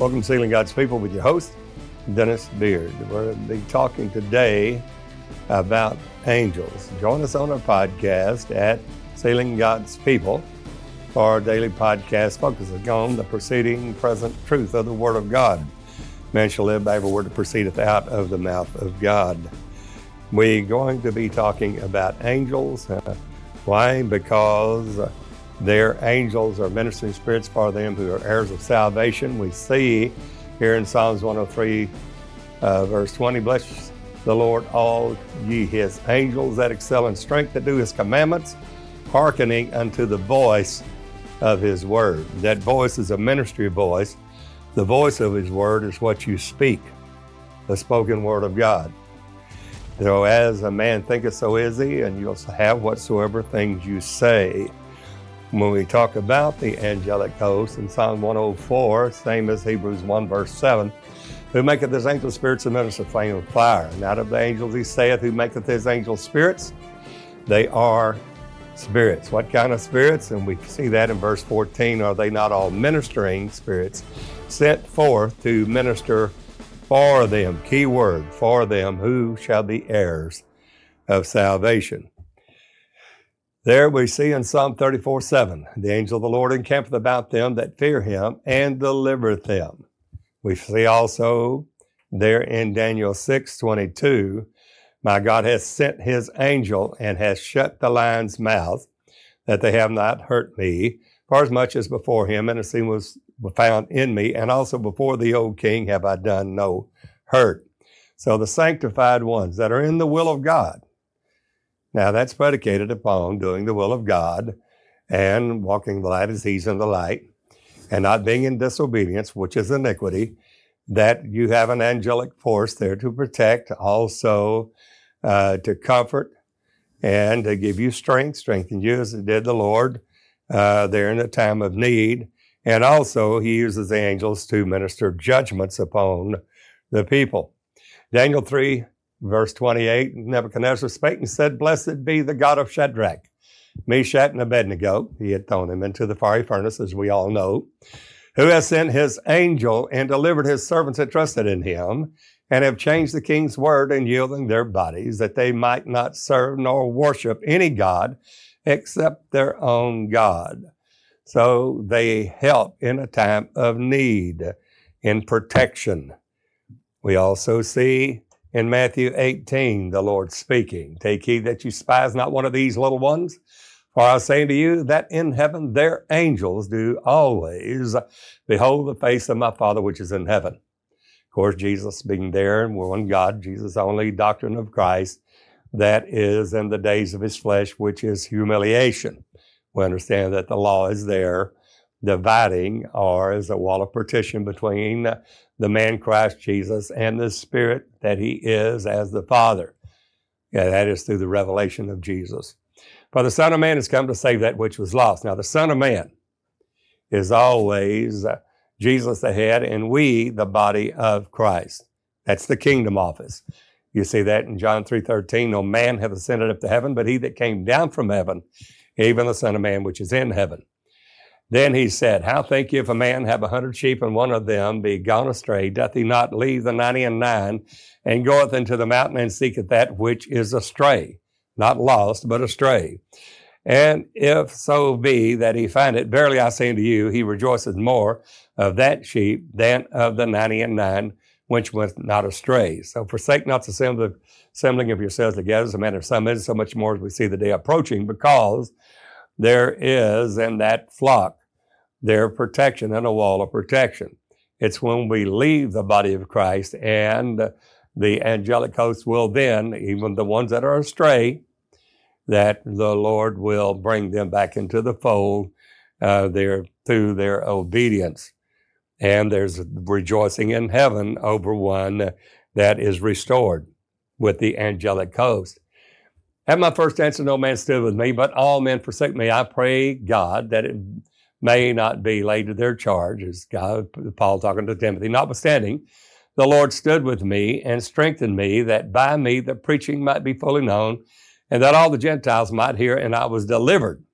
Welcome to Sealing God's People with your host, Dennis Beard. We're going to be talking today about angels. Join us on our podcast at Sealing God's People for our daily podcast focusing on the preceding present truth of the Word of God. Man shall live by every word that proceedeth out of the mouth of God. We're going to be talking about angels. Why? Because their angels are ministering spirits for them who are heirs of salvation. We see here in Psalms 103, uh, verse 20, bless the Lord, all ye his angels that excel in strength, that do his commandments, hearkening unto the voice of his word. That voice is a ministry voice. The voice of his word is what you speak, the spoken word of God. So as a man thinketh, so is he, and you'll have whatsoever things you say when we talk about the angelic host in Psalm 104, same as Hebrews 1, verse 7, who maketh his angel spirits a minister flame of fire. And out of the angels he saith, who maketh his angel spirits, they are spirits. What kind of spirits? And we see that in verse 14. Are they not all ministering spirits sent forth to minister for them? Key word, for them, who shall be heirs of salvation. There we see in Psalm 34 7, the angel of the Lord encampeth about them that fear him and delivereth them. We see also there in Daniel 6 22, my God has sent his angel and has shut the lion's mouth, that they have not hurt me, for as much as before him, sin was found in me, and also before the old king have I done no hurt. So the sanctified ones that are in the will of God, now, that's predicated upon doing the will of God and walking the light as He's in the light and not being in disobedience, which is iniquity, that you have an angelic force there to protect, also uh, to comfort and to give you strength, strengthen you as it did the Lord uh, there in a time of need. And also, He uses the angels to minister judgments upon the people. Daniel 3 Verse 28 Nebuchadnezzar spake and said, Blessed be the God of Shadrach, Meshach, and Abednego. He had thrown him into the fiery furnace, as we all know, who has sent his angel and delivered his servants that trusted in him, and have changed the king's word in yielding their bodies, that they might not serve nor worship any God except their own God. So they help in a time of need, in protection. We also see in Matthew 18, the Lord speaking, Take heed that you despise not one of these little ones. For I say to you that in heaven their angels do always behold the face of my Father which is in heaven. Of course, Jesus being there and one God, Jesus' only doctrine of Christ, that is in the days of his flesh, which is humiliation. We understand that the law is there dividing or is a wall of partition between the man Christ Jesus and the Spirit that He is as the Father. Yeah, that is through the revelation of Jesus. For the Son of Man has come to save that which was lost. Now, the Son of Man is always uh, Jesus the head, and we the body of Christ. That's the kingdom office. You see that in John 3:13, no man hath ascended up to heaven, but he that came down from heaven, even the Son of Man which is in heaven. Then he said, How think you if a man have a hundred sheep and one of them be gone astray, doth he not leave the ninety and nine and goeth into the mountain and seeketh that which is astray? Not lost, but astray. And if so be that he find it, verily I say unto you, he rejoiceth more of that sheep than of the ninety and nine which went not astray. So forsake not the assembling of yourselves together as a matter of some is, so much more as we see the day approaching, because there is in that flock their protection and a wall of protection. It's when we leave the body of Christ and the angelic hosts will then, even the ones that are astray, that the Lord will bring them back into the fold uh, through their obedience. And there's rejoicing in heaven over one that is restored with the angelic host. At my first answer, no man stood with me, but all men forsake me. I pray God that it may not be laid to their charge, as God, Paul talking to Timothy. Notwithstanding, the Lord stood with me and strengthened me, that by me the preaching might be fully known, and that all the Gentiles might hear, and I was delivered.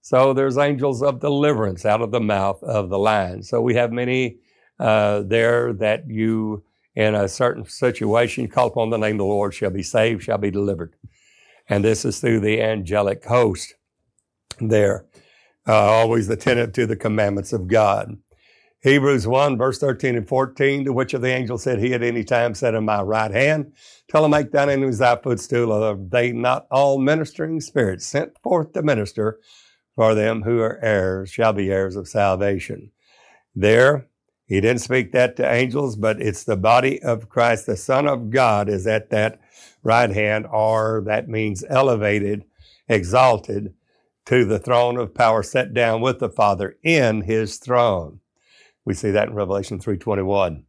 So there's angels of deliverance out of the mouth of the lion. So we have many uh, there that you, in a certain situation, call upon the name of the Lord, shall be saved, shall be delivered. And this is through the angelic host there, uh, always attentive to the commandments of God. Hebrews 1, verse 13 and 14, to which of the angels said he at any time said in my right hand, Tell him make thine enemies thy footstool, are they not all ministering spirits sent forth to minister for them who are heirs, shall be heirs of salvation. There, he didn't speak that to angels, but it's the body of Christ, the Son of God, is at that right hand, or that means elevated, exalted to the throne of power, set down with the Father in his throne. We see that in Revelation 3:21.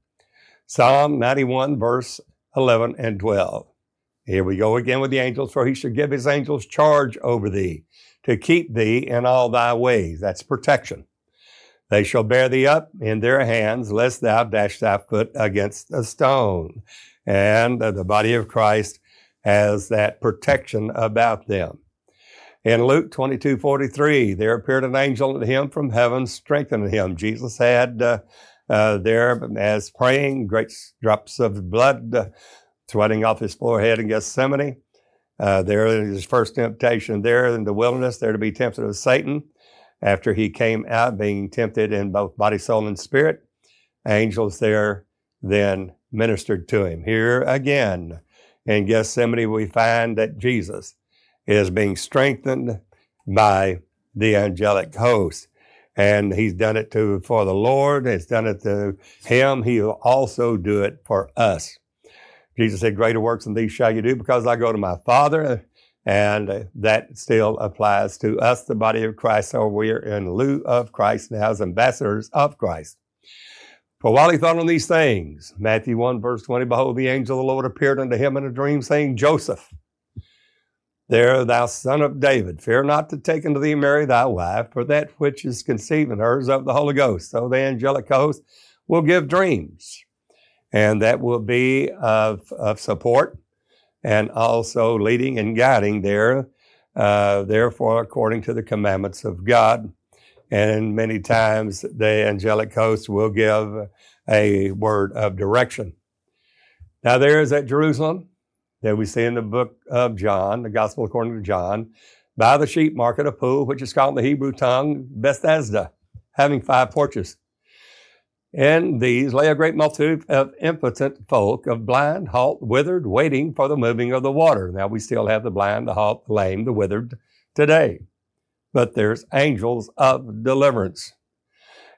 Psalm 91 verse 11 and 12. Here we go again with the angels, for he shall give his angels charge over thee to keep thee in all thy ways. That's protection. They shall bear thee up in their hands, lest thou dash thy foot against a stone. And the body of Christ has that protection about them. In Luke 22 43, there appeared an angel to him from heaven, strengthening him. Jesus had uh, uh, there, as praying, great drops of blood uh, sweating off his forehead in Gethsemane. Uh, there his first temptation there in the wilderness, there to be tempted of Satan. After he came out, being tempted in both body, soul, and spirit, angels there then ministered to him. Here again in Gethsemane, we find that Jesus is being strengthened by the angelic host. And he's done it to for the Lord, he's done it to him. He'll also do it for us. Jesus said, Greater works than these shall you do because I go to my Father. And that still applies to us, the body of Christ. So we're in lieu of Christ now as ambassadors of Christ. For while he thought on these things, Matthew 1, verse 20, behold, the angel of the Lord appeared unto him in a dream, saying, Joseph, there, thou son of David, fear not to take unto thee Mary thy wife, for that which is conceived in her is of the Holy Ghost. So the angelic host will give dreams, and that will be of, of support and also leading and guiding there, uh, therefore, according to the commandments of God. And many times the angelic host will give a word of direction. Now, there is at Jerusalem that we see in the book of John, the Gospel according to John, by the sheep market, a pool, which is called in the Hebrew tongue Bethesda, having five porches. In these lay a great multitude of impotent folk, of blind, halt, withered, waiting for the moving of the water. Now we still have the blind, the halt, the lame, the withered today. But there's angels of deliverance.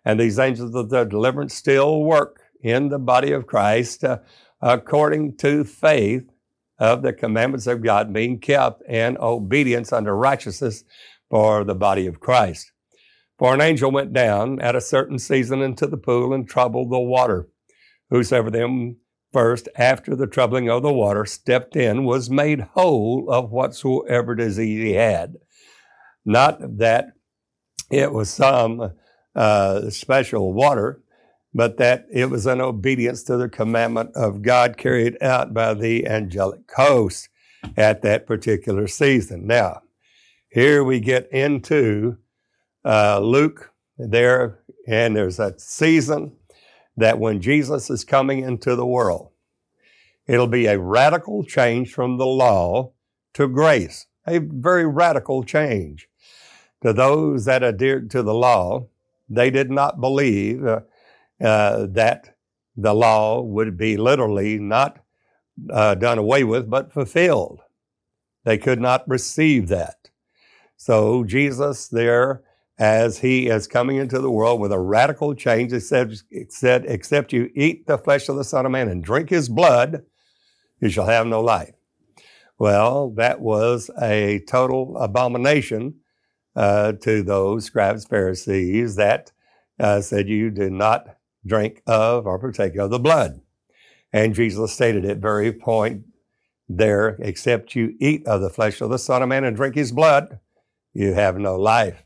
And these angels of the deliverance still work in the body of Christ uh, according to faith of the commandments of God being kept and obedience unto righteousness for the body of Christ. For an angel went down at a certain season into the pool and troubled the water. Whosoever them first, after the troubling of the water, stepped in, was made whole of whatsoever disease he had. Not that it was some uh, special water, but that it was an obedience to the commandment of God carried out by the angelic host at that particular season. Now, here we get into uh, Luke there, and there's a season that when Jesus is coming into the world, it'll be a radical change from the law to grace, a very radical change. To those that adhered to the law, they did not believe. Uh, uh, that the law would be literally not uh, done away with, but fulfilled. They could not receive that. So Jesus there, as he is coming into the world with a radical change, it said, said, except you eat the flesh of the Son of Man and drink his blood, you shall have no life. Well, that was a total abomination uh, to those scribes, Pharisees that uh, said you do not drink of or partake of the blood. And Jesus stated at very point there, except you eat of the flesh of the Son of Man and drink his blood, you have no life.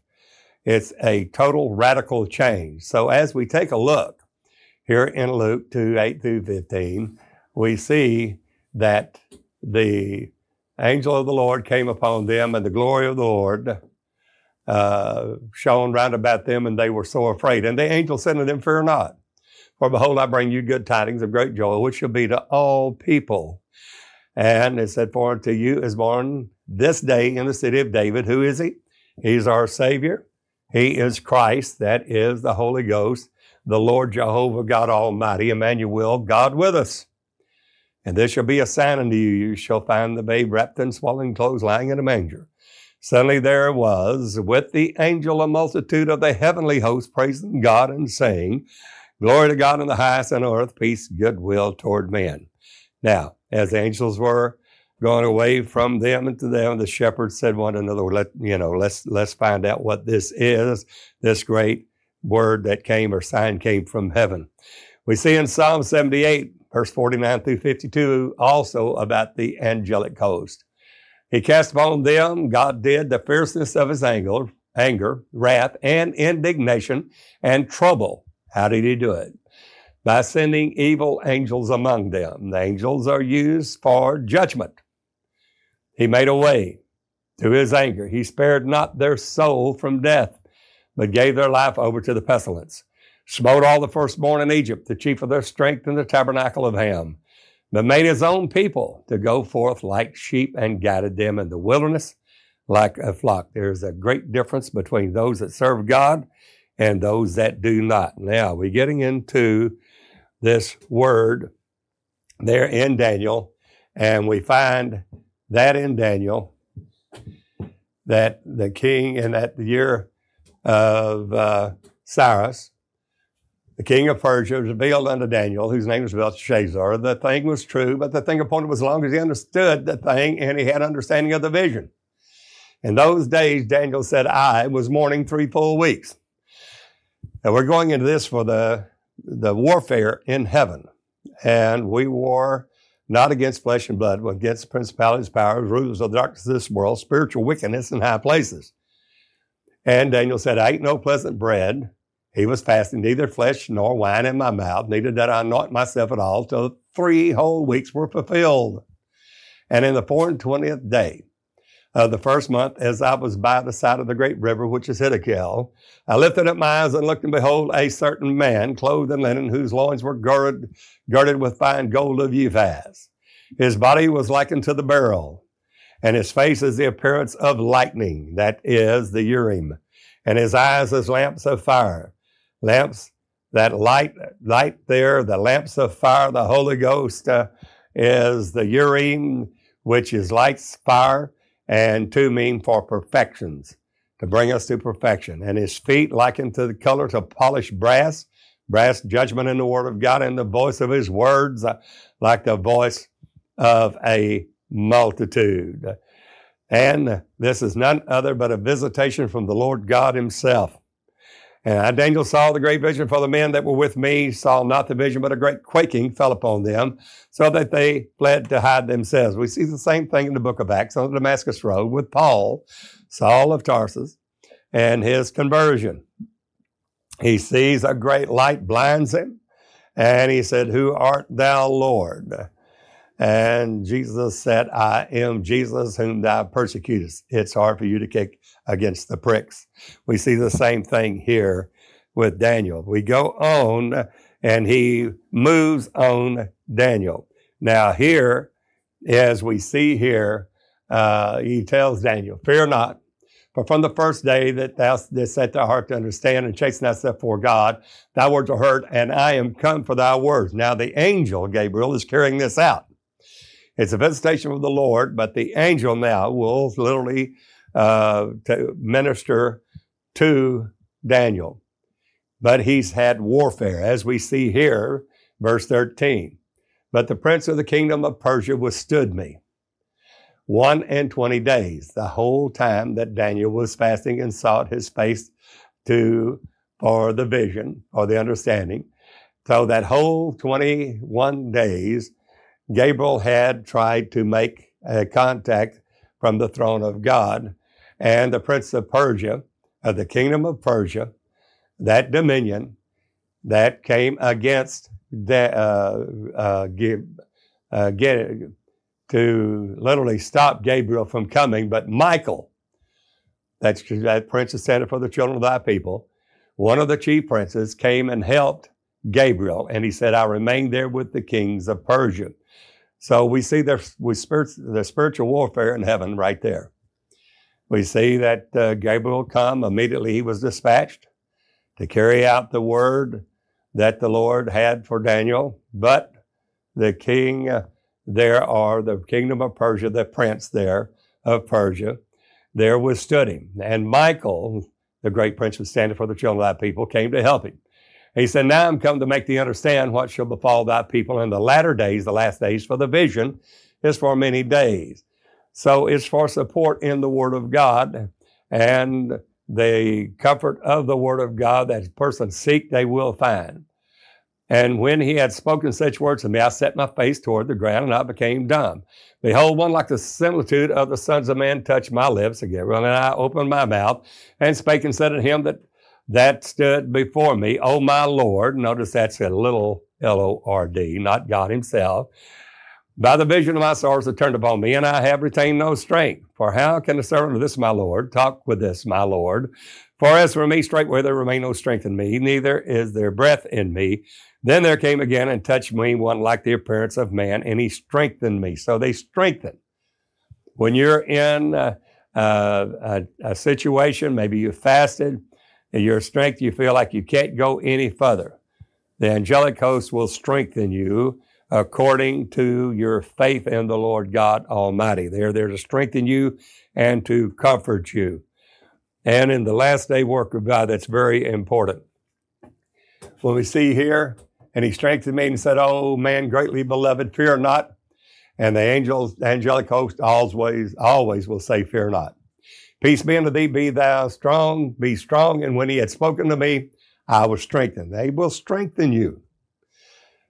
It's a total radical change. So as we take a look here in Luke 2 8 through 15, we see that the angel of the Lord came upon them, and the glory of the Lord uh, shone round about them, and they were so afraid. And the angel said to them, Fear not. For behold, I bring you good tidings of great joy, which shall be to all people. And it said, For unto you is born this day in the city of David. Who is he? He's our Savior. He is Christ, that is the Holy Ghost, the Lord Jehovah God Almighty, Emmanuel, God with us. And this shall be a sign unto you. You shall find the babe wrapped in swaddling clothes lying in a manger. Suddenly there was with the angel a multitude of the heavenly host praising God and saying, Glory to God in the highest and on earth, peace, goodwill toward men. Now, as angels were going away from them and to them, the shepherds said one another, let, you know, let's, let's find out what this is, this great word that came or sign came from heaven. We see in Psalm 78, verse 49 through 52, also about the angelic host. He cast upon them, God did, the fierceness of his anger, anger, wrath, and indignation and trouble. How did he do it? By sending evil angels among them. The angels are used for judgment. He made a way to his anger. He spared not their soul from death, but gave their life over to the pestilence. Smote all the firstborn in Egypt, the chief of their strength in the tabernacle of Ham but made his own people to go forth like sheep and guided them in the wilderness like a flock. There's a great difference between those that serve God and those that do not. Now, we're getting into this word there in Daniel, and we find that in Daniel that the king in that year of uh, Cyrus, the king of Persia revealed unto Daniel, whose name was Belteshazzar, the thing was true, but the thing upon was as long as he understood the thing and he had understanding of the vision. In those days, Daniel said, I was mourning three full weeks. And we're going into this for the, the warfare in heaven. And we war not against flesh and blood, but against principalities, powers, rulers of the darkness of this world, spiritual wickedness in high places. And Daniel said, I ate no pleasant bread he was fasting neither flesh nor wine in my mouth, neither did I anoint myself at all, till three whole weeks were fulfilled. And in the four and twentieth day of the first month, as I was by the side of the great river, which is Hiddekel, I lifted up my eyes and looked, and behold, a certain man, clothed in linen, whose loins were girded, girded with fine gold of Uphaz. His body was like unto the beryl, and his face is the appearance of lightning, that is the Urim, and his eyes as lamps of fire lamps that light light there, the lamps of fire, the Holy Ghost uh, is the Urim, which is lights, fire, and two mean for perfections, to bring us to perfection. And his feet likened to the colors of polished brass, brass judgment in the Word of God, and the voice of his words uh, like the voice of a multitude. And this is none other but a visitation from the Lord God Himself. And Daniel saw the great vision for the men that were with me, saw not the vision, but a great quaking fell upon them, so that they fled to hide themselves. We see the same thing in the book of Acts on the Damascus Road with Paul, Saul of Tarsus, and his conversion. He sees a great light blinds him, and he said, Who art thou, Lord? And Jesus said, I am Jesus whom thou persecutest. It's hard for you to kick against the pricks. We see the same thing here with Daniel. We go on and he moves on Daniel. Now, here, as we see here, uh, he tells Daniel, Fear not, for from the first day that thou didst set thy heart to understand and chasten thyself for God, thy words are heard, and I am come for thy words. Now, the angel, Gabriel, is carrying this out. It's a visitation of the Lord, but the angel now will literally uh, to minister to Daniel. But he's had warfare, as we see here, verse 13. But the prince of the kingdom of Persia withstood me one and twenty days, the whole time that Daniel was fasting and sought his face to for the vision or the understanding. So that whole 21 days, Gabriel had tried to make a contact from the throne of God, and the prince of Persia, of the kingdom of Persia, that dominion that came against the, uh, uh, uh, get, to literally stop Gabriel from coming, but Michael, that's that prince is standing for the children of thy people, one of the chief princes came and helped Gabriel, and he said, I remain there with the kings of Persia. So we see the, we spiritual warfare in heaven right there. We see that uh, Gabriel come, immediately he was dispatched to carry out the word that the Lord had for Daniel. But the king uh, there, or the kingdom of Persia, the prince there of Persia, there withstood him. And Michael, the great prince was standing for the children of thy people, came to help him. He said, Now I'm come to make thee understand what shall befall thy people in the latter days, the last days, for the vision is for many days. So it's for support in the Word of God and the comfort of the Word of God that person seek, they will find. And when he had spoken such words to me, I set my face toward the ground and I became dumb. Behold, one like the similitude of the sons of man touched my lips again. And I opened my mouth and spake and said to him that that stood before me, O my Lord. Notice that's a little L O R D, not God Himself. By the vision of my sorrows that turned upon me, and I have retained no strength. For how can the servant of this my Lord talk with this my Lord? For as for me, straightway there remain no strength in me, neither is there breath in me. Then there came again and touched me one like the appearance of man, and he strengthened me. So they strengthen. When you're in a, a, a situation, maybe you fasted, your strength, you feel like you can't go any further. The angelic host will strengthen you according to your faith in the Lord God Almighty. They're there to strengthen you and to comfort you. And in the last day work of God, that's very important. When we see here, and he strengthened me and said, Oh man, greatly beloved, fear not. And the angels, angelic host always, always will say, Fear not. Peace be unto thee, be thou strong, be strong. And when he had spoken to me, I was strengthened. They will strengthen you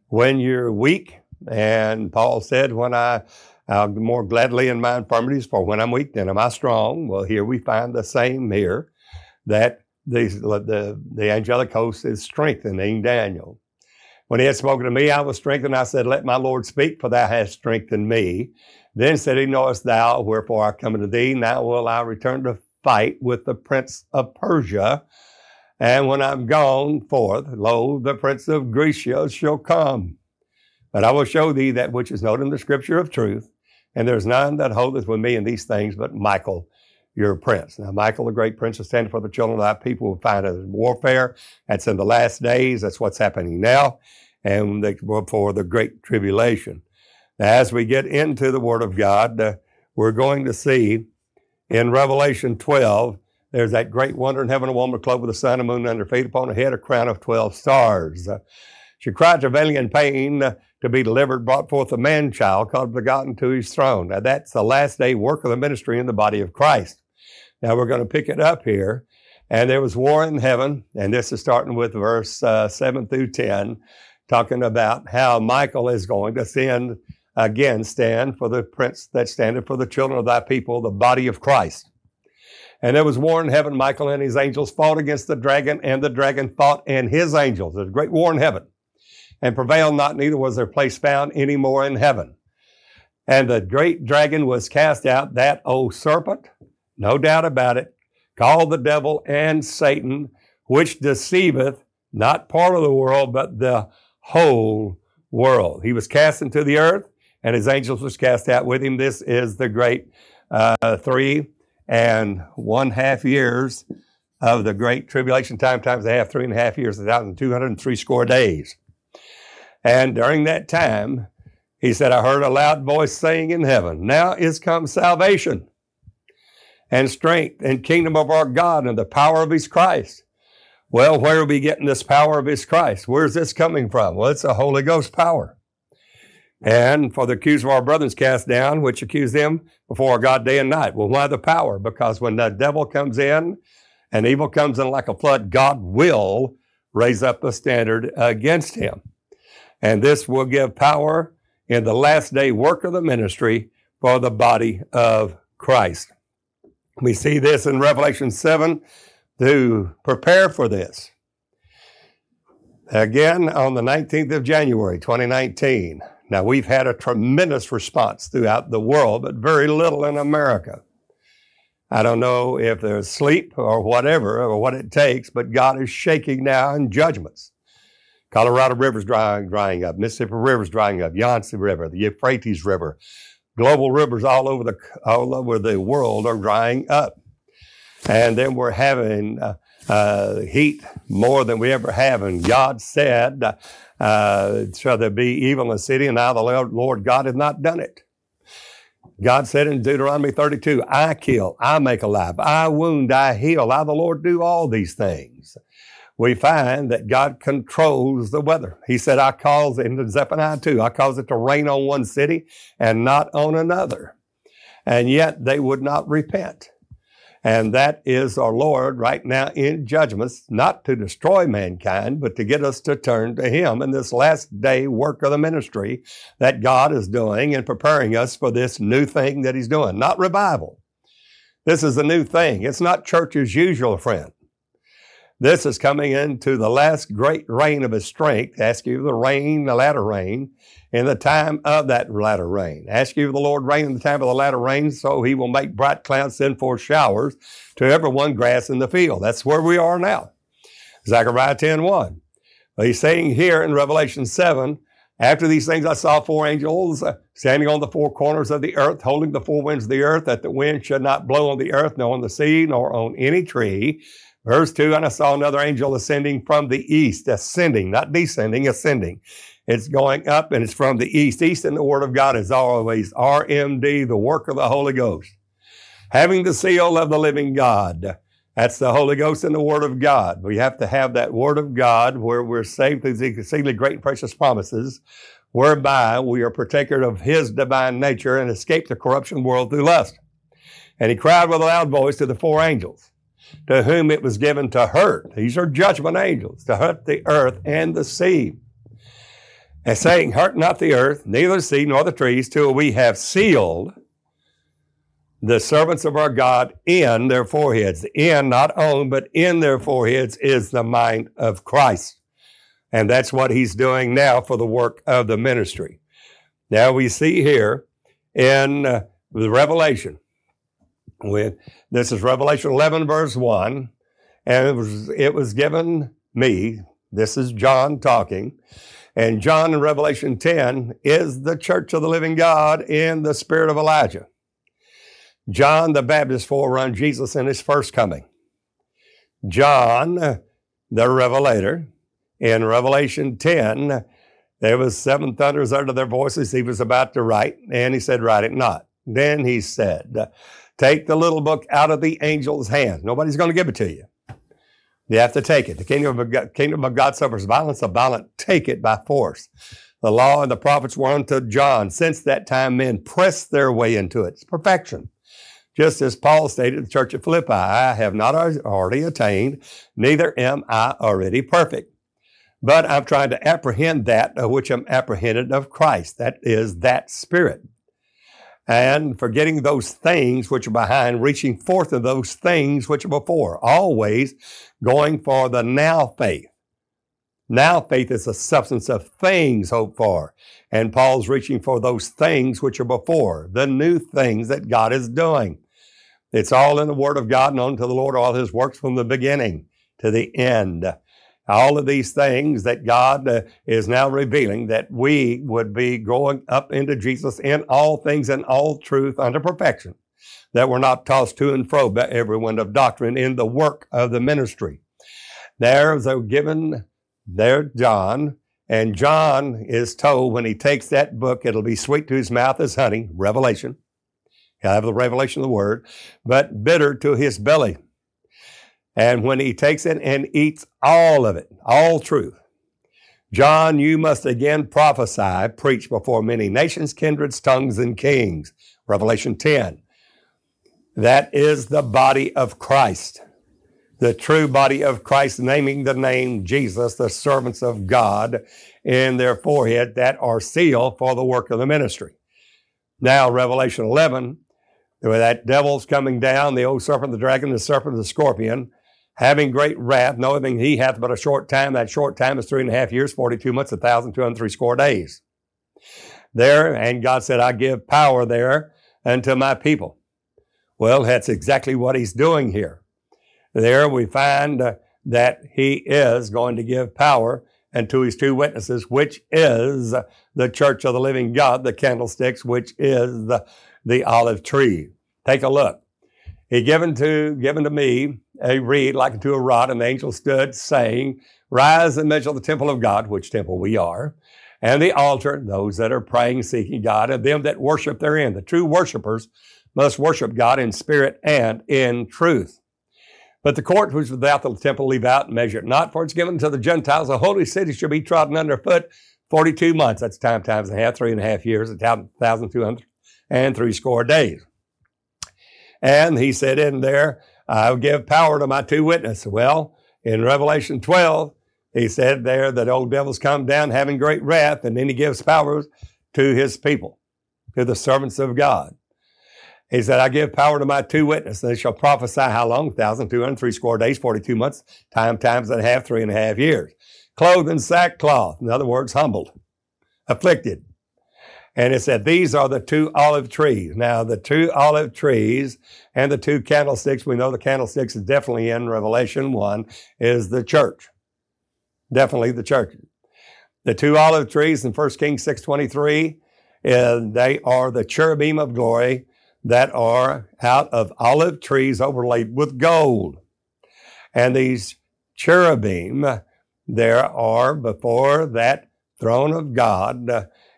when you're weak. And Paul said, When I uh, more gladly in my infirmities, for when I'm weak, then am I strong. Well, here we find the same here that the, the, the angelic host is strengthening Daniel. When he had spoken to me, I was strengthened. I said, Let my Lord speak, for thou hast strengthened me. Then said he, Knowest thou wherefore I come unto thee? Now will I return to fight with the prince of Persia. And when I'm gone forth, lo, the prince of Grecia shall come. But I will show thee that which is known in the scripture of truth. And there's none that holdeth with me in these things but Michael, your prince. Now, Michael, the great prince, is standing for the children of thy people will find it warfare. That's in the last days. That's what's happening now. And for the great tribulation. Now, as we get into the Word of God, uh, we're going to see in Revelation 12, there's that great wonder in heaven, a woman clothed with the sun and moon under her feet, upon her head a crown of 12 stars. Uh, she cried, travailing in pain uh, to be delivered, brought forth a man child called begotten to his throne. Now, that's the last day work of the ministry in the body of Christ. Now we're going to pick it up here. And there was war in heaven, and this is starting with verse uh, 7 through 10, talking about how Michael is going to send again stand for the prince that standeth for the children of thy people, the body of Christ. And there was war in heaven. Michael and his angels fought against the dragon, and the dragon fought and his angels. There's a great war in heaven. And prevailed not, neither was their place found any more in heaven. And the great dragon was cast out, that old serpent, no doubt about it, called the devil and Satan, which deceiveth not part of the world, but the whole world. He was cast into the earth, and his angels was cast out with him. This is the great uh, three and one half years of the great tribulation time times a half, three and a half years, a thousand two hundred and three score days. And during that time, he said, I heard a loud voice saying in heaven, Now is come salvation and strength and kingdom of our God and the power of his Christ. Well, where are we getting this power of his Christ? Where's this coming from? Well, it's a Holy Ghost power. And for the accused of our brothers cast down, which accuse them before God day and night. Well, why the power? Because when the devil comes in and evil comes in like a flood, God will raise up a standard against him. And this will give power in the last day work of the ministry for the body of Christ. We see this in Revelation 7 to prepare for this. Again, on the 19th of January, 2019. Now, we've had a tremendous response throughout the world, but very little in America. I don't know if there's sleep or whatever or what it takes, but God is shaking now in judgments. Colorado River's drying, drying up. Mississippi River's drying up. Yangtze River, the Euphrates River. Global rivers all over the, all over the world are drying up. And then we're having uh, uh, heat more than we ever have. And God said, uh, Shall there be evil in the city? And now the Lord God has not done it. God said in Deuteronomy 32, I kill, I make alive, I wound, I heal, I the Lord do all these things. We find that God controls the weather. He said, I cause, in Zephaniah 2, I cause it to rain on one city and not on another. And yet they would not repent. And that is our Lord right now in judgments, not to destroy mankind, but to get us to turn to Him in this last day work of the ministry that God is doing and preparing us for this new thing that He's doing. Not revival. This is a new thing. It's not church as usual, friend. This is coming into the last great rain of his strength. Ask you the rain, the latter rain, in the time of that latter rain. Ask you the Lord rain in the time of the latter rain, so he will make bright clouds send forth showers to everyone grass in the field. That's where we are now. Zechariah 10 1. He's saying here in Revelation 7, after these things, I saw four angels standing on the four corners of the earth, holding the four winds of the earth, that the wind should not blow on the earth, nor on the sea, nor on any tree. Verse 2 And I saw another angel ascending from the east, ascending, not descending, ascending. It's going up and it's from the east. East in the Word of God is always RMD, the work of the Holy Ghost. Having the seal of the living God. That's the Holy Ghost and the Word of God. We have to have that Word of God where we're saved through the exceedingly great and precious promises, whereby we are protected of His divine nature and escape the corruption world through lust. And he cried with a loud voice to the four angels to whom it was given to hurt. These are judgment angels to hurt the earth and the sea. And saying, Hurt not the earth, neither the sea nor the trees, till we have sealed the servants of our God in their foreheads. In, not on, but in their foreheads is the mind of Christ. And that's what he's doing now for the work of the ministry. Now we see here in uh, the Revelation with this is Revelation 11, verse 1, and it was, it was given me. This is John talking. And John in Revelation 10 is the church of the living God in the spirit of Elijah. John the Baptist forerun Jesus in his first coming. John, the revelator, in Revelation 10, there was seven thunders under their voices. He was about to write, and he said, Write it not. Then he said, Take the little book out of the angel's hand. Nobody's going to give it to you. You have to take it. The kingdom of God, kingdom of God suffers violence, the violent take it by force. The law and the prophets were unto John. Since that time, men pressed their way into it. It's perfection. Just as Paul stated to the church of Philippi, I have not already attained, neither am I already perfect. But I'm trying to apprehend that of which I'm apprehended of Christ. That is that spirit and forgetting those things which are behind, reaching forth of those things which are before, always going for the now faith. Now faith is the substance of things hoped for. And Paul's reaching for those things which are before, the new things that God is doing. It's all in the Word of God, known to the Lord all His works from the beginning to the end all of these things that God uh, is now revealing that we would be growing up into Jesus in all things and all truth unto perfection, that we're not tossed to and fro by every wind of doctrine in the work of the ministry. There's a given there, John, and John is told when he takes that book, it'll be sweet to his mouth as honey, Revelation. He'll have the revelation of the word, but bitter to his belly. And when he takes it and eats all of it, all truth, John, you must again prophesy, preach before many nations, kindreds, tongues, and kings. Revelation 10. That is the body of Christ, the true body of Christ, naming the name Jesus, the servants of God, in their forehead that are sealed for the work of the ministry. Now, Revelation 11, where that devil's coming down, the old serpent, the dragon, the serpent, the scorpion, having great wrath, knowing he hath but a short time. That short time is three and a half years, 42 months, a 1,203 score days. There, and God said, I give power there unto my people. Well, that's exactly what he's doing here. There we find uh, that he is going to give power unto his two witnesses, which is the church of the living God, the candlesticks, which is the, the olive tree. Take a look. He given to given to me a reed like to a rod, and the angel stood, saying, Rise and measure the temple of God, which temple we are, and the altar, those that are praying, seeking God, and them that worship therein. The true worshipers must worship God in spirit and in truth. But the court which without the temple leave out and measure it not, for it's given to the Gentiles. The holy city shall be trodden underfoot 42 months. That's time times a half, three and a half years, a thousand two hundred and three score days. And he said in there, I'll give power to my two witnesses. Well, in Revelation 12, he said there that old devils come down having great wrath, and then he gives power to his people, to the servants of God. He said, I give power to my two witnesses. They shall prophesy how long? 1,203 score days, 42 months, time times and a half, three and a half years. Clothed in sackcloth. In other words, humbled, afflicted. And it said, These are the two olive trees. Now, the two olive trees and the two candlesticks, we know the candlesticks is definitely in Revelation 1, is the church. Definitely the church. The two olive trees in 1 Kings 6.23, uh, they are the cherubim of glory that are out of olive trees overlaid with gold. And these cherubim, there are before that throne of God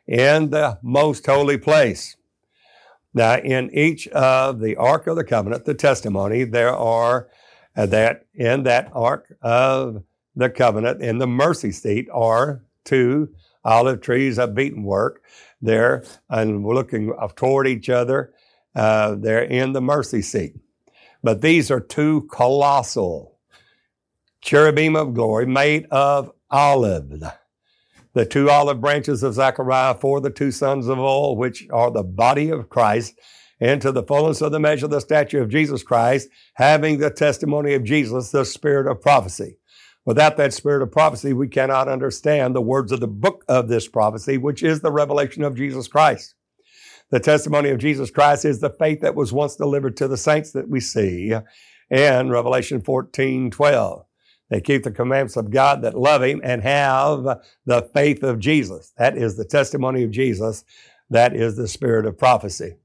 in the most holy place. Now, in each of the Ark of the Covenant, the testimony, there are uh, that in that Ark of the Covenant, in the mercy seat, are two olive trees of beaten work there and looking toward each other uh, they're in the mercy seat. But these are two colossal cherubim of glory made of olive. The two olive branches of Zechariah for the two sons of oil, which are the body of Christ, into the fullness of the measure of the stature of Jesus Christ, having the testimony of Jesus, the spirit of prophecy. Without that spirit of prophecy, we cannot understand the words of the book of this prophecy, which is the revelation of Jesus Christ. The testimony of Jesus Christ is the faith that was once delivered to the saints that we see in Revelation 14 12. They keep the commandments of God that love Him and have the faith of Jesus. That is the testimony of Jesus. That is the spirit of prophecy.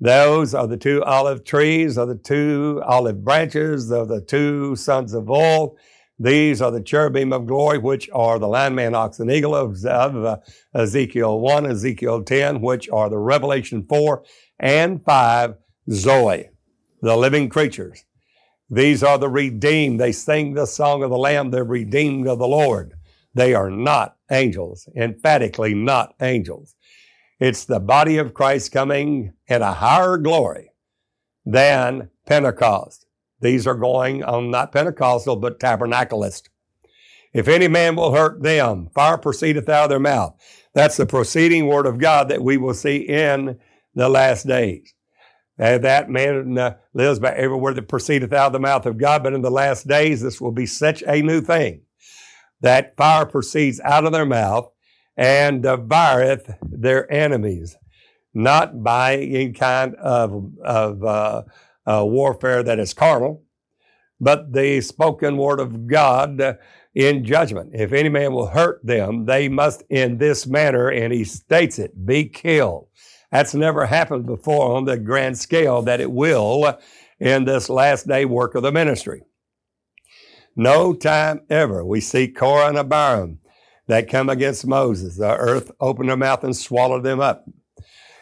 Those are the two olive trees, are the two olive branches, of the two sons of oil. These are the cherubim of glory, which are the lion, man, ox, and eagle of, of uh, Ezekiel 1, Ezekiel 10, which are the Revelation 4 and 5 Zoe, the living creatures. These are the redeemed. They sing the song of the Lamb, the redeemed of the Lord. They are not angels, emphatically not angels. It's the body of Christ coming in a higher glory than Pentecost. These are going on not Pentecostal, but tabernacleist. If any man will hurt them, fire proceedeth out of their mouth. That's the proceeding word of God that we will see in the last days. That man uh, lives by every word that proceedeth out of the mouth of God. But in the last days, this will be such a new thing that fire proceeds out of their mouth and devoureth their enemies, not by any kind of, of uh, uh, warfare that is carnal, but the spoken word of God in judgment. If any man will hurt them, they must in this manner, and he states it, be killed. That's never happened before on the grand scale that it will in this last day work of the ministry. No time ever. We see Korah and Abiram that come against Moses. The earth opened their mouth and swallowed them up.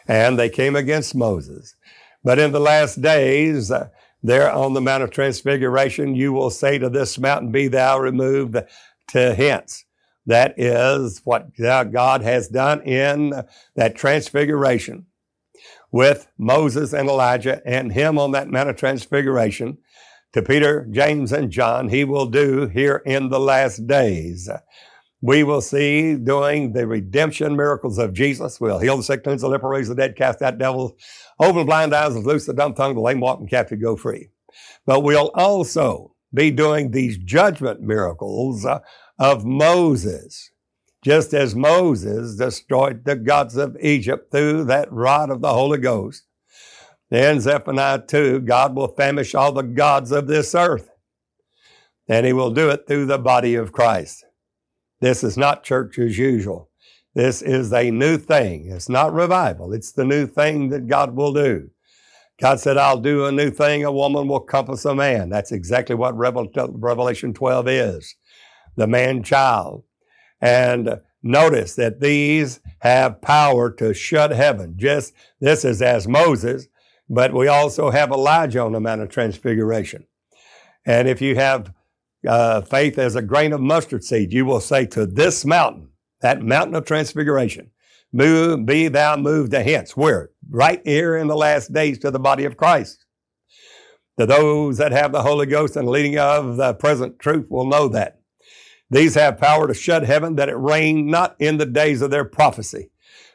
And they came against Moses. But in the last days, uh, there on the Mount of Transfiguration, you will say to this mountain, Be thou removed to hence. That is what God has done in that transfiguration with Moses and Elijah and him on that Mount of Transfiguration to Peter, James, and John. He will do here in the last days. We will see doing the redemption miracles of Jesus. We'll heal the sick, cleanse the leper, raise the dead, cast out devils, Open blind eyes, loose the dumb tongue, the lame walk, and captive go free. But we'll also be doing these judgment miracles uh, of Moses, just as Moses destroyed the gods of Egypt through that rod of the Holy Ghost. In Zephaniah 2, God will famish all the gods of this earth, and he will do it through the body of Christ. This is not church as usual. This is a new thing. It's not revival. It's the new thing that God will do. God said, I'll do a new thing. A woman will compass a man. That's exactly what Revelation 12 is the man child. And notice that these have power to shut heaven. Just this is as Moses, but we also have Elijah on the Mount of Transfiguration. And if you have uh, faith as a grain of mustard seed, you will say to this mountain, that mountain of transfiguration, move, be thou moved to hence. Where? Right here in the last days to the body of Christ. To those that have the Holy Ghost and leading of the present truth will know that. These have power to shut heaven that it rain not in the days of their prophecy.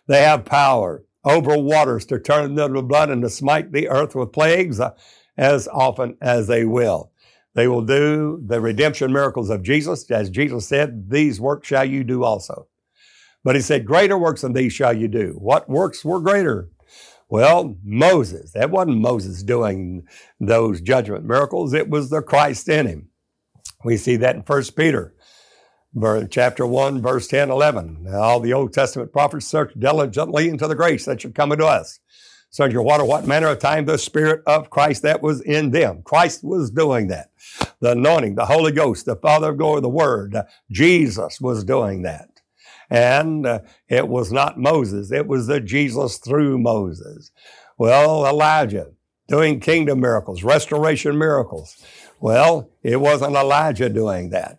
They have power over waters to turn them to blood and to smite the earth with plagues uh, as often as they will. They will do the redemption miracles of Jesus. As Jesus said, these works shall you do also. But he said, greater works than these shall you do. What works were greater? Well, Moses. That wasn't Moses doing those judgment miracles. It was the Christ in him. We see that in 1 Peter chapter 1, verse 10, 11. All the Old Testament prophets searched diligently into the grace that should come unto us. So you wonder what manner of time the Spirit of Christ that was in them. Christ was doing that. The anointing, the Holy Ghost, the Father of glory, the Word, Jesus was doing that. And uh, it was not Moses, it was the Jesus through Moses. Well, Elijah doing kingdom miracles, restoration miracles. Well, it wasn't Elijah doing that.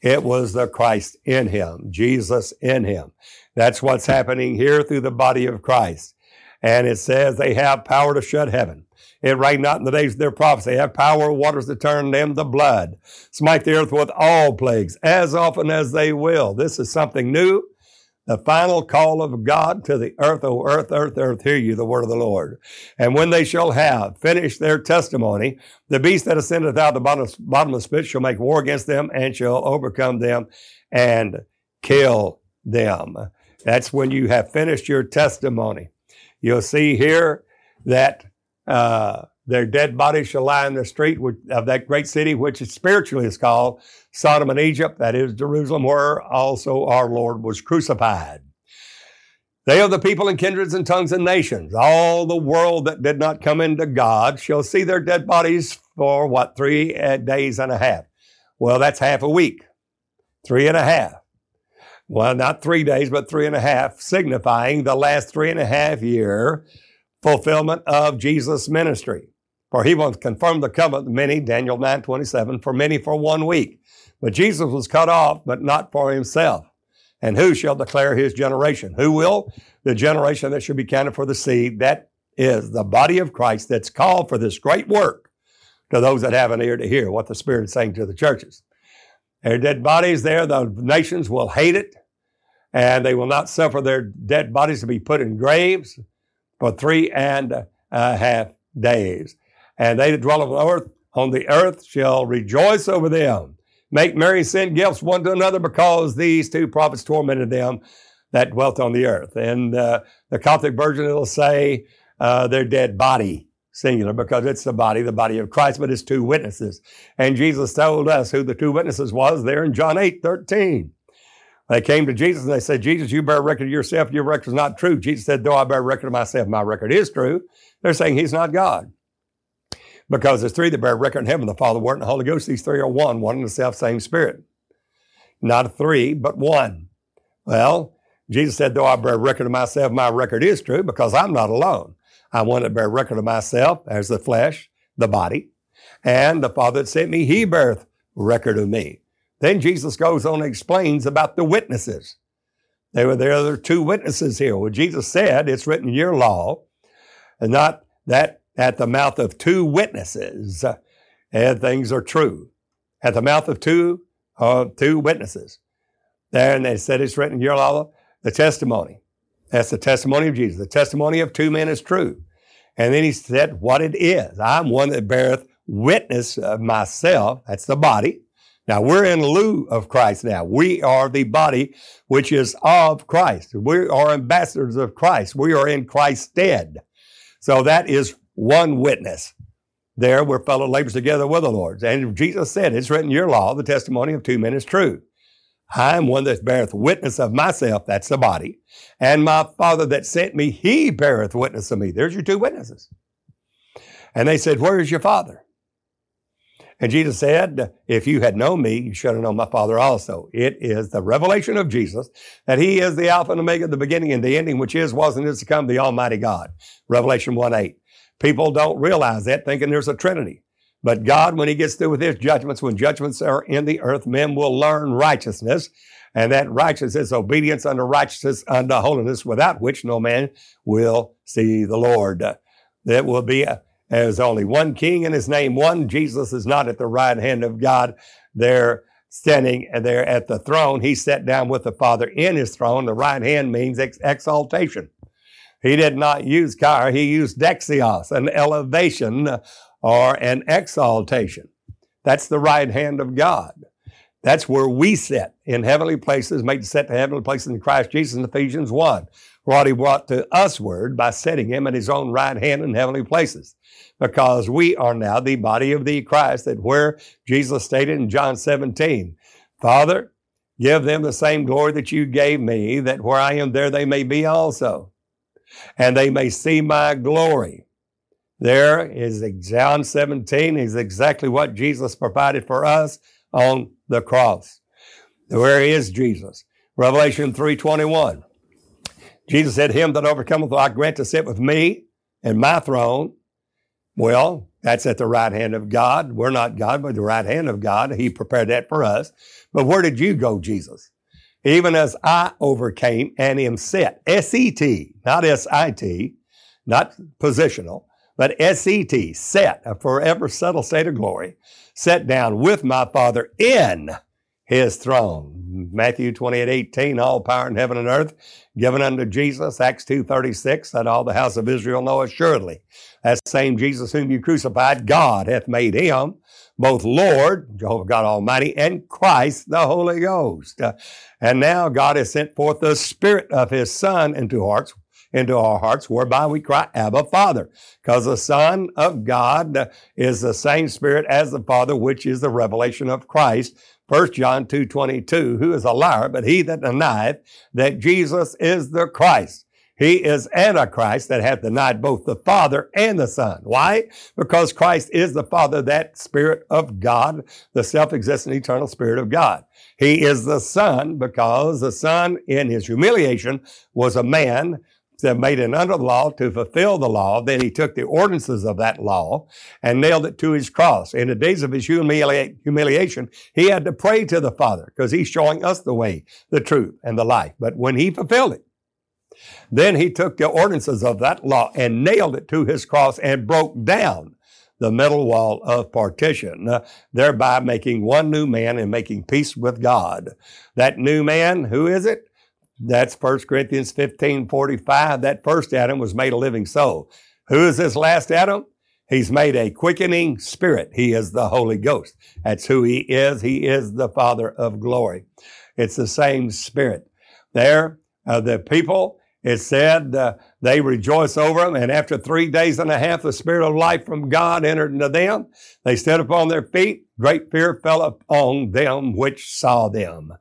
It was the Christ in him, Jesus in him. That's what's happening here through the body of Christ. And it says they have power to shut heaven. It rained not in the days of their prophecy. They have power of waters to turn them to blood. Smite the earth with all plagues as often as they will. This is something new the final call of God to the earth, O earth, earth, earth, hear you the word of the Lord. And when they shall have finished their testimony, the beast that ascendeth out of the bottomless pit shall make war against them and shall overcome them and kill them. That's when you have finished your testimony. You'll see here that uh, their dead bodies shall lie in the street of that great city, which spiritually is called Sodom and Egypt, that is Jerusalem, where also our Lord was crucified. They are the people and kindreds and tongues and nations. All the world that did not come into God shall see their dead bodies for what, three eh, days and a half? Well, that's half a week. Three and a half. Well, not three days, but three and a half, signifying the last three and a half year fulfillment of Jesus' ministry. For he will confirm the covenant many, Daniel 9 27, for many for one week. But Jesus was cut off, but not for himself. And who shall declare his generation? Who will? The generation that should be counted for the seed. That is the body of Christ that's called for this great work to those that have an ear to hear what the Spirit is saying to the churches. Their dead bodies there, the nations will hate it, and they will not suffer their dead bodies to be put in graves for three and a half days. And they that dwell on the earth, on the earth shall rejoice over them, make merry, send gifts one to another, because these two prophets tormented them that dwelt on the earth. And uh, the Coptic version it'll say uh, their dead body, singular, because it's the body, the body of Christ, but it's two witnesses. And Jesus told us who the two witnesses was there in John 8, 13. They came to Jesus and they said, Jesus, you bear record of yourself. Your record is not true. Jesus said, though I bear record of myself, my record is true. They're saying he's not God. Because there's three that bear record in heaven, the Father, Word, and the Holy Ghost. These three are one, one in the self same Spirit. Not three, but one. Well, Jesus said, though I bear record of myself, my record is true because I'm not alone. I'm one that bear record of myself as the flesh, the body, and the Father that sent me, he beareth record of me. Then Jesus goes on and explains about the witnesses. There were there are two witnesses here. Well, Jesus said, it's written in your law, and not that at the mouth of two witnesses, and things are true. At the mouth of two, uh, two witnesses. And they said it's written your law, the testimony. That's the testimony of Jesus. The testimony of two men is true. And then he said what it is. I'm one that beareth witness of myself. That's the body. Now we're in lieu of Christ now. We are the body which is of Christ. We are ambassadors of Christ. We are in Christ's stead. So that is one witness. There we're fellow laborers together with the Lord. And Jesus said, it's written in your law, the testimony of two men is true. I am one that beareth witness of myself, that's the body, and my Father that sent me, he beareth witness of me. There's your two witnesses. And they said, Where is your Father? And Jesus said, If you had known me, you should have known my Father also. It is the revelation of Jesus that he is the Alpha and Omega, the beginning and the ending, which is, was, and is to come, the Almighty God. Revelation 1 8. People don't realize that, thinking there's a Trinity. But God, when he gets through with his judgments, when judgments are in the earth, men will learn righteousness. And that righteousness, obedience unto righteousness, unto holiness, without which no man will see the Lord. There will be a, there's only one king in his name one. Jesus is not at the right hand of God. There standing there at the throne. He sat down with the Father in his throne. The right hand means ex- exaltation. He did not use car, he used dexios, an elevation or an exaltation. That's the right hand of God. That's where we sit in heavenly places, made to sit to heavenly places in Christ Jesus in Ephesians 1. What he brought to us word by setting him at his own right hand in heavenly places because we are now the body of the Christ, that where Jesus stated in John 17, Father, give them the same glory that you gave me, that where I am, there they may be also, and they may see my glory. There is John 17 is exactly what Jesus provided for us on the cross. Where is Jesus? Revelation 3:21. Jesus said, Him that overcometh I grant to sit with me in my throne, well, that's at the right hand of God. We're not God, but the right hand of God. He prepared that for us. But where did you go, Jesus? Even as I overcame and am set, S-E-T, not S-I-T, not positional, but S-E-T, set, a forever settled state of glory, set down with my Father in his throne. Matthew 28, 18, all power in heaven and earth given unto Jesus. Acts 2, 36, that all the house of Israel know assuredly. That same Jesus whom you crucified, God hath made him both Lord, Jehovah God Almighty, and Christ, the Holy Ghost. Uh, and now God has sent forth the Spirit of His Son into hearts, into our hearts, whereby we cry, Abba, Father. Because the Son of God is the same Spirit as the Father, which is the revelation of Christ, 1 John 2 22, who is a liar, but he that denieth that Jesus is the Christ. He is Antichrist that hath denied both the Father and the Son. Why? Because Christ is the Father, that Spirit of God, the self existent eternal Spirit of God. He is the Son because the Son in his humiliation was a man that made it under the law to fulfill the law. Then he took the ordinances of that law and nailed it to his cross. In the days of his humiliation, he had to pray to the Father because he's showing us the way, the truth, and the life. But when he fulfilled it, then he took the ordinances of that law and nailed it to his cross and broke down the middle wall of partition, uh, thereby making one new man and making peace with God. That new man, who is it? That's 1 Corinthians 15 45. That first Adam was made a living soul. Who is this last Adam? He's made a quickening spirit. He is the Holy Ghost. That's who he is. He is the Father of glory. It's the same spirit. There, uh, the people, it said, uh, they rejoice over him. And after three days and a half, the spirit of life from God entered into them. They stood upon their feet. Great fear fell upon them which saw them.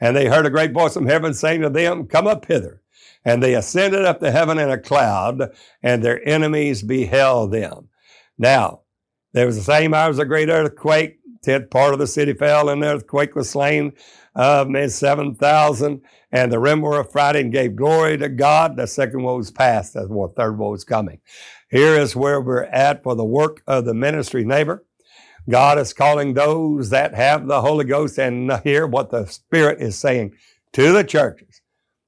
And they heard a great voice from heaven saying to them, Come up hither. And they ascended up to heaven in a cloud, and their enemies beheld them. Now, there was the same hour as a great earthquake. Tenth part of the city fell, and the earthquake was slain of uh, 7,000. And the rim were affrighted and gave glory to God. The second woe was past. The third woe is coming. Here is where we're at for the work of the ministry neighbor. God is calling those that have the Holy Ghost and hear what the Spirit is saying to the churches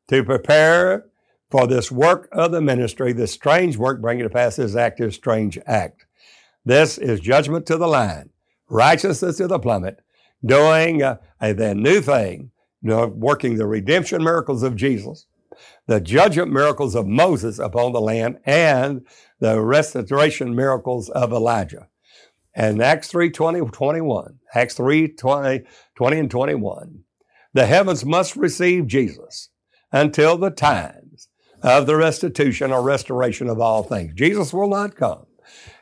to prepare for this work of the ministry, this strange work bringing to pass this active strange act. This is judgment to the line, righteousness to the plummet, doing a, a the new thing, working the redemption miracles of Jesus, the judgment miracles of Moses upon the land, and the restoration miracles of Elijah. And Acts 3 20, 21, Acts 3 20, 20 and 21, the heavens must receive Jesus until the times of the restitution or restoration of all things. Jesus will not come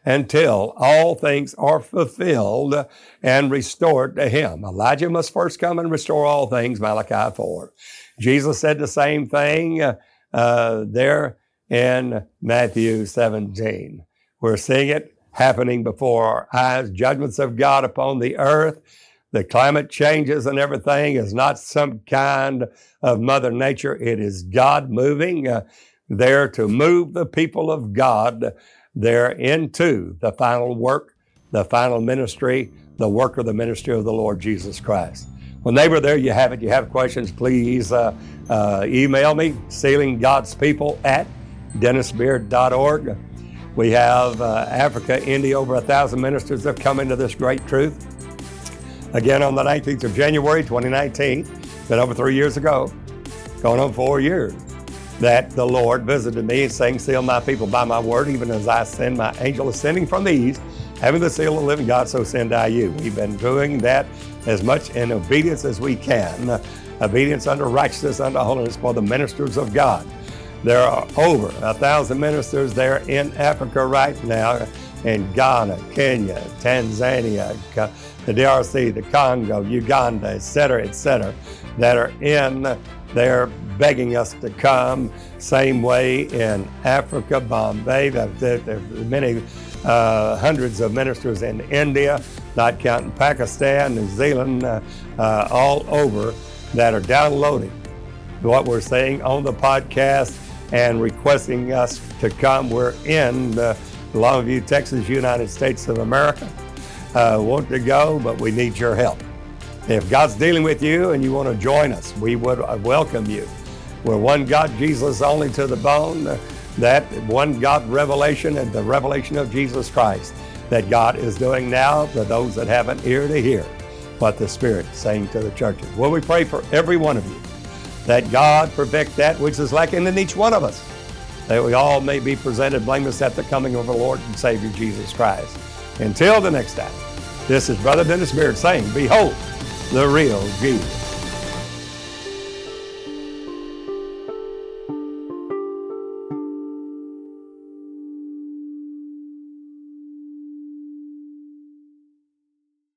until all things are fulfilled and restored to him. Elijah must first come and restore all things, Malachi 4. Jesus said the same thing uh, there in Matthew 17. We're seeing it happening before our eyes, judgments of God upon the earth. The climate changes and everything is not some kind of Mother Nature. It is God moving uh, there to move the people of God there into the final work, the final ministry, the work of the ministry of the Lord Jesus Christ. Well, neighbor, there you have it. You have questions, please uh, uh, email me, sealinggodspeople at dennisbeard.org. We have uh, Africa, India, over a thousand ministers have come into this great truth. Again, on the 19th of January 2019, been over three years ago, going on four years, that the Lord visited me saying, Seal my people by my word, even as I send my angel ascending from the east, having the seal of the living God, so send I you. We've been doing that as much in obedience as we can, obedience under righteousness, under holiness for the ministers of God. There are over a thousand ministers there in Africa right now, in Ghana, Kenya, Tanzania, the DRC, the Congo, Uganda, et cetera, et cetera, that are in there begging us to come. Same way in Africa, Bombay. There are many uh, hundreds of ministers in India, not counting Pakistan, New Zealand, uh, uh, all over that are downloading what we're saying on the podcast and requesting us to come. We're in Longview, Texas, United States of America. Uh, want to go, but we need your help. If God's dealing with you and you want to join us, we would welcome you. We're one God, Jesus only to the bone. That one God revelation and the revelation of Jesus Christ that God is doing now to those that have an ear to hear what the Spirit is saying to the churches. Will we pray for every one of you that God perfect that which is lacking in each one of us, that we all may be presented blameless at the coming of our Lord and Savior Jesus Christ. Until the next time, this is Brother Dennis Beard saying, Behold the real Jesus.